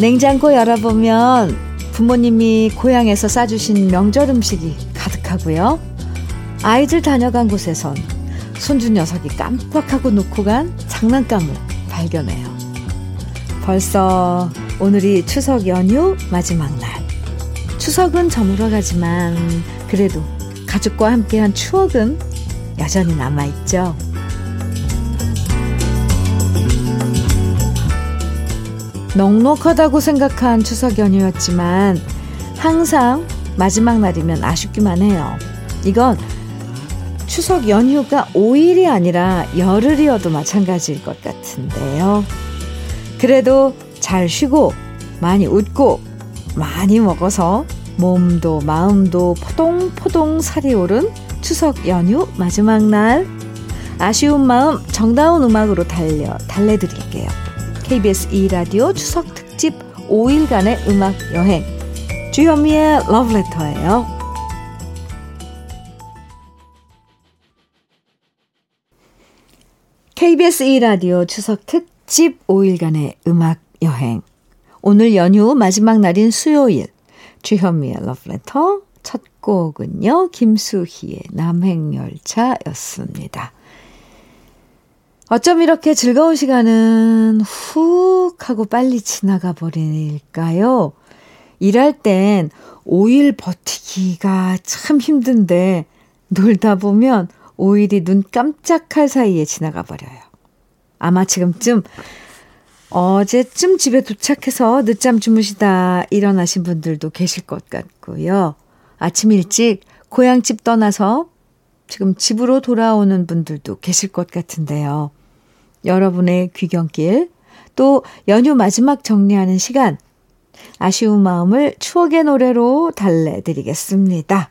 냉장고 열어보면 부모님이 고향에서 싸주신 명절 음식이 가득하고요. 아이들 다녀간 곳에선 손주 녀석이 깜빡하고 놓고 간 장난감을 발견해요. 벌써 오늘이 추석 연휴 마지막 날. 추석은 저물어 가지만 그래도 가족과 함께한 추억은 여전히 남아있죠. 넉넉하다고 생각한 추석 연휴였지만 항상 마지막 날이면 아쉽기만 해요. 이건 추석 연휴가 5일이 아니라 열흘이어도 마찬가지일 것 같은데요. 그래도 잘 쉬고 많이 웃고 많이 먹어서 몸도 마음도 포동포동 살이 오른 추석 연휴 마지막 날 아쉬운 마음 정다운 음악으로 달려 달래드릴게요. KBS 2라디오 추석 특집 5일간의 음악 여행 주현미의 러브레터예요. KBS 2라디오 추석 특집 5일간의 음악 여행. 오늘 연휴 마지막 날인 수요일. 주현미의 러브레터 첫 곡은요. 김수희의 남행열차였습니다. 어쩜 이렇게 즐거운 시간은 훅 하고 빨리 지나가 버릴까요? 일할 땐 5일 버티기가 참 힘든데 놀다 보면 5일이 눈 깜짝할 사이에 지나가 버려요. 아마 지금쯤 어제쯤 집에 도착해서 늦잠 주무시다 일어나신 분들도 계실 것 같고요. 아침 일찍 고향집 떠나서 지금 집으로 돌아오는 분들도 계실 것 같은데요. 여러분의 귀경길, 또 연휴 마지막 정리하는 시간, 아쉬운 마음을 추억의 노래로 달래드리겠습니다.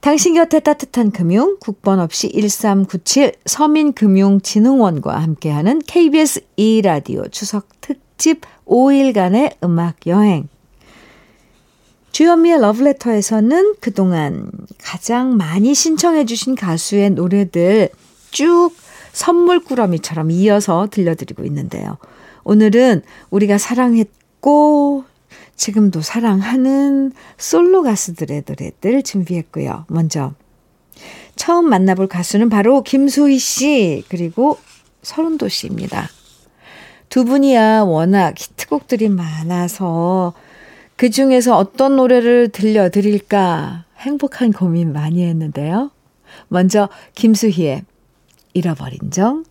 당신 곁에 따뜻한 금융, 국번 없이 1397 서민금융진흥원과 함께하는 KBS 2라디오 추석 특집 5일간의 음악 여행. 주현미의 러브레터에서는 그동안 가장 많이 신청해주신 가수의 노래들 쭉 선물 꾸러미처럼 이어서 들려드리고 있는데요. 오늘은 우리가 사랑했고 지금도 사랑하는 솔로 가수들의 노래들 준비했고요. 먼저 처음 만나볼 가수는 바로 김소희 씨 그리고 서른도 씨입니다. 두 분이야 워낙 히트곡들이 많아서 그 중에서 어떤 노래를 들려드릴까 행복한 고민 많이 했는데요. 먼저 김수희의 잃어버린 정,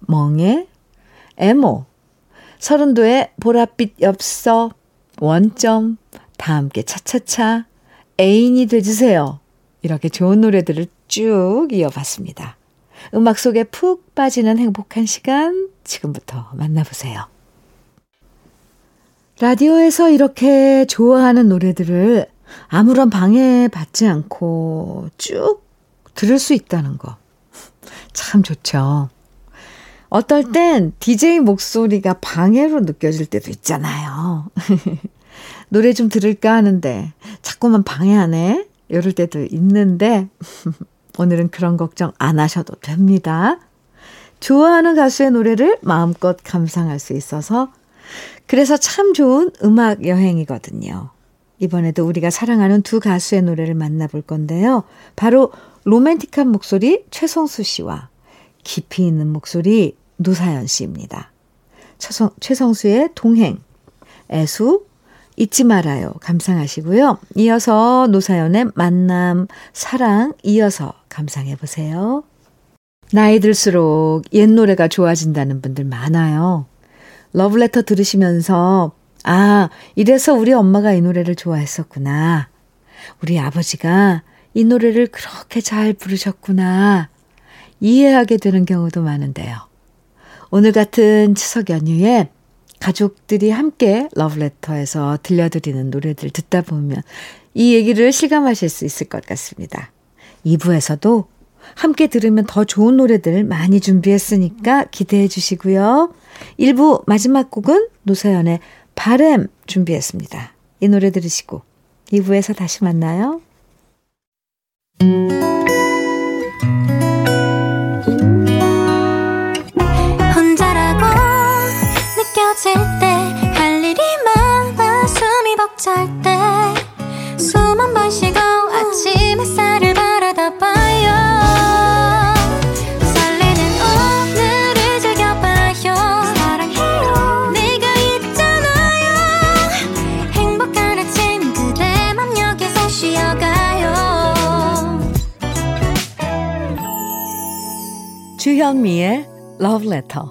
멍의 에모, 서른도의 보랏빛 엽서, 원점, 다 함께 차차차, 애인이 되주세요. 이렇게 좋은 노래들을 쭉 이어봤습니다. 음악 속에 푹 빠지는 행복한 시간 지금부터 만나보세요. 라디오에서 이렇게 좋아하는 노래들을 아무런 방해 받지 않고 쭉 들을 수 있다는 거. 참 좋죠. 어떨 땐 DJ 목소리가 방해로 느껴질 때도 있잖아요. 노래 좀 들을까 하는데 자꾸만 방해하네. 이럴 때도 있는데 오늘은 그런 걱정 안 하셔도 됩니다. 좋아하는 가수의 노래를 마음껏 감상할 수 있어서 그래서 참 좋은 음악 여행이거든요. 이번에도 우리가 사랑하는 두 가수의 노래를 만나볼 건데요. 바로 로맨틱한 목소리 최성수 씨와 깊이 있는 목소리 노사연 씨입니다. 최성, 최성수의 동행, 애수, 잊지 말아요. 감상하시고요. 이어서 노사연의 만남, 사랑 이어서 감상해 보세요. 나이 들수록 옛 노래가 좋아진다는 분들 많아요. 러브레터 들으시면서 아, 이래서 우리 엄마가 이 노래를 좋아했었구나. 우리 아버지가 이 노래를 그렇게 잘 부르셨구나. 이해하게 되는 경우도 많은데요. 오늘 같은 추석 연휴에 가족들이 함께 러브레터에서 들려드리는 노래들 듣다 보면 이 얘기를 실감하실 수 있을 것 같습니다. 2부에서도 함께 들으면 더 좋은 노래들 많이 준비했으니까 기대해 주시고요. 1부 마지막 곡은 노사연의 바램 준비했습니다. 이 노래 들으시고 2부에서 다시 만나요. 주현미의 Love Letter.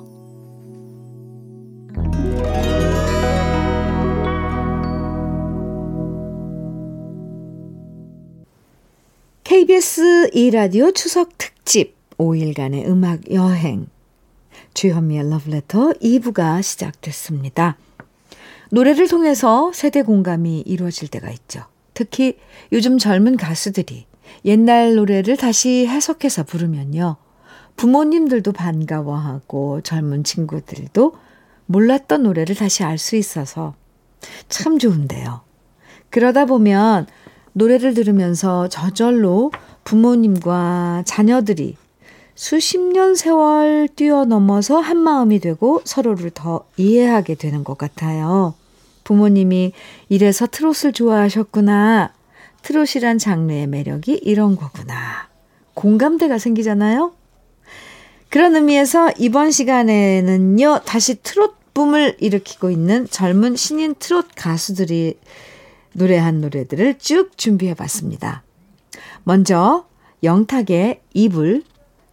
KBS 2라디오 추석 특집 5일간의 음악 여행 주현미의 Love Letter 2부가 시작됐습니다. 노래를 통해서 세대 공감이 이루어질 때가 있죠. 특히 요즘 젊은 가수들이 옛날 노래를 다시 해석해서 부르면요. 부모님들도 반가워하고 젊은 친구들도 몰랐던 노래를 다시 알 수 있어서 참 좋은데요. 그러다 보면 노래를 들으면서 저절로 부모님과 자녀들이 수십 년 세월 뛰어넘어서 한 마음이 되고 서로를 더 이해하게 되는 것 같아요. 부모님이 이래서 트롯을 좋아하셨구나. 트롯이란 장르의 매력이 이런 거구나. 공감대가 생기잖아요? 그런 의미에서 이번 시간에는요, 다시 트롯 붐을 일으키고 있는 젊은 신인 트롯 가수들이 노래한 노래들을 쭉 준비해 봤습니다. 먼저, 영탁의 이불,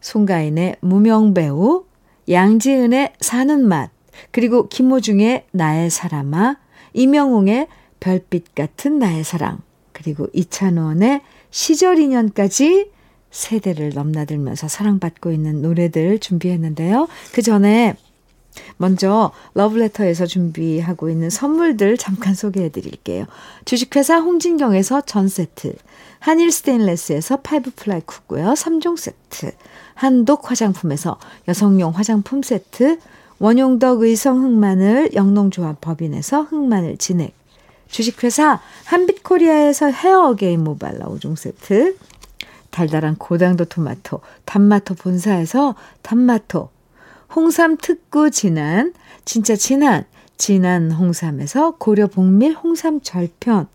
송가인의 무명배우, 양지은의 사는 맛, 그리고 김호중의 나의 사람아, 임영웅의 별빛 같은 나의 사랑, 그리고 이찬원의 시절 인연까지 세대를 넘나들면서 사랑받고 있는 노래들 준비했는데요. 그 전에 먼저 러브레터에서 준비하고 있는 선물들 잠깐 소개해 드릴게요. 주식회사 홍진경에서 전 세트, 한일 스테인레스에서 five ply cookware 3종 세트, 한독 화장품에서 여성용 화장품 세트, 원용덕 의성 흑마늘 영농조합 법인에서 흑마늘 진액, 주식회사 한빛코리아에서 헤어 게임 모발라 5종 세트, 달달한 고당도 토마토, 단마토 본사에서 단마토, 홍삼 특구 진한, 진짜 진한, 진한 홍삼에서 고려 복밀 홍삼 절편,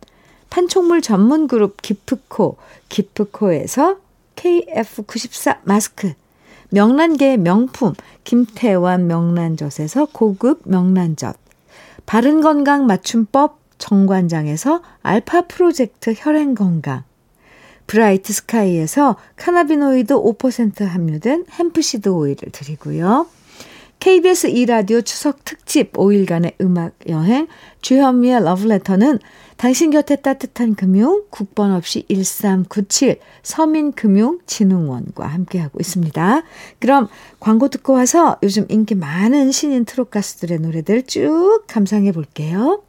판촉물 전문 그룹 기프코, 기프코에서 KF94 마스크, 명란계 명품 김태환 명란젓에서 고급 명란젓, 바른 건강 맞춤법 정관장에서 알파 프로젝트 혈행 건강, 브라이트 스카이에서 cannabinoid 5% 함유된 hempseed 오일을 드리고요. KBS 2라디오 추석 특집 5일간의 음악 여행 주현미의 러브레터는 당신 곁에 따뜻한 금융 국번 없이 1397 서민금융진흥원과 함께하고 있습니다. 그럼 광고 듣고 와서 요즘 인기 많은 신인 트롯 가수들의 노래들 쭉 감상해 볼게요.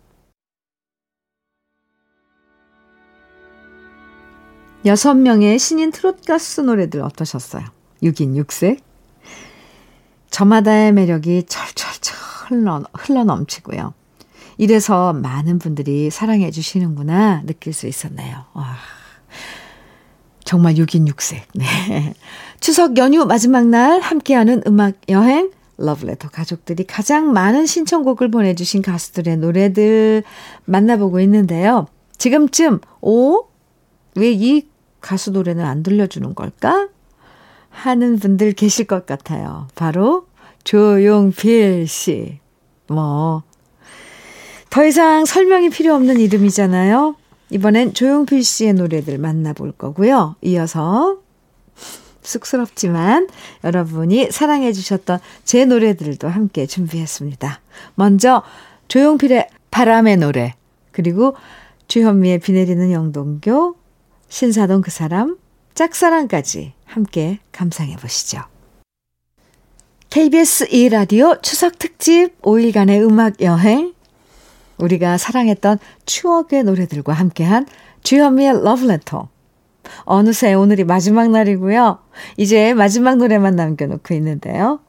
여섯 명의 신인 트롯 가수 노래들 어떠셨어요? 6인 6색? 저마다의 매력이 철철철 흘러, 넘치고요. 이래서 많은 분들이 사랑해 주시는구나 느낄 수 있었네요. 와. 정말 6인 6색. 네. 추석 연휴 마지막 날 함께하는 음악 여행 러브레터 가족들이 가장 많은 신청곡을 보내주신 가수들의 노래들 만나보고 있는데요. 지금쯤, 오? 왜 이 가수 노래는 안 들려주는 걸까? 하는 분들 계실 것 같아요. 바로 조용필 씨. 뭐, 더 이상 설명이 필요 없는 이름이잖아요. 이번엔 조용필 씨의 노래들 만나볼 거고요. 이어서 쑥스럽지만 여러분이 사랑해 주셨던 제 노래들도 함께 준비했습니다. 먼저 조용필의 바람의 노래, 그리고 주현미의 비 내리는 영동교, 신사동 그 사람, 짝사랑까지 함께 감상해 보시죠. KBS 2라디오 추석 특집 5일간의 음악 여행. 우리가 사랑했던 추억의 노래들과 함께한 주현미의 러브레터. 어느새 오늘이 마지막 날이고요. 이제 마지막 노래만 남겨놓고 있는데요.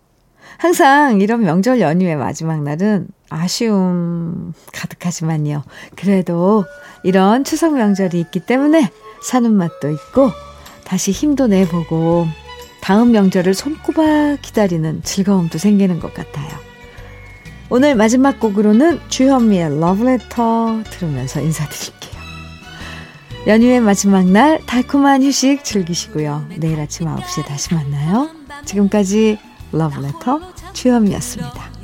항상 이런 명절 연휴의 마지막 날은 아쉬움 가득하지만요. 그래도 이런 추석 명절이 있기 때문에 사는 맛도 있고 다시 힘도 내보고 다음 명절을 손꼽아 기다리는 즐거움도 생기는 것 같아요. 오늘 마지막 곡으로는 주현미의 러브레터 들으면서 인사드릴게요. 연휴의 마지막 날 달콤한 휴식 즐기시고요. 내일 아침 9시에 다시 만나요. 지금까지 러브레터 주현미였습니다.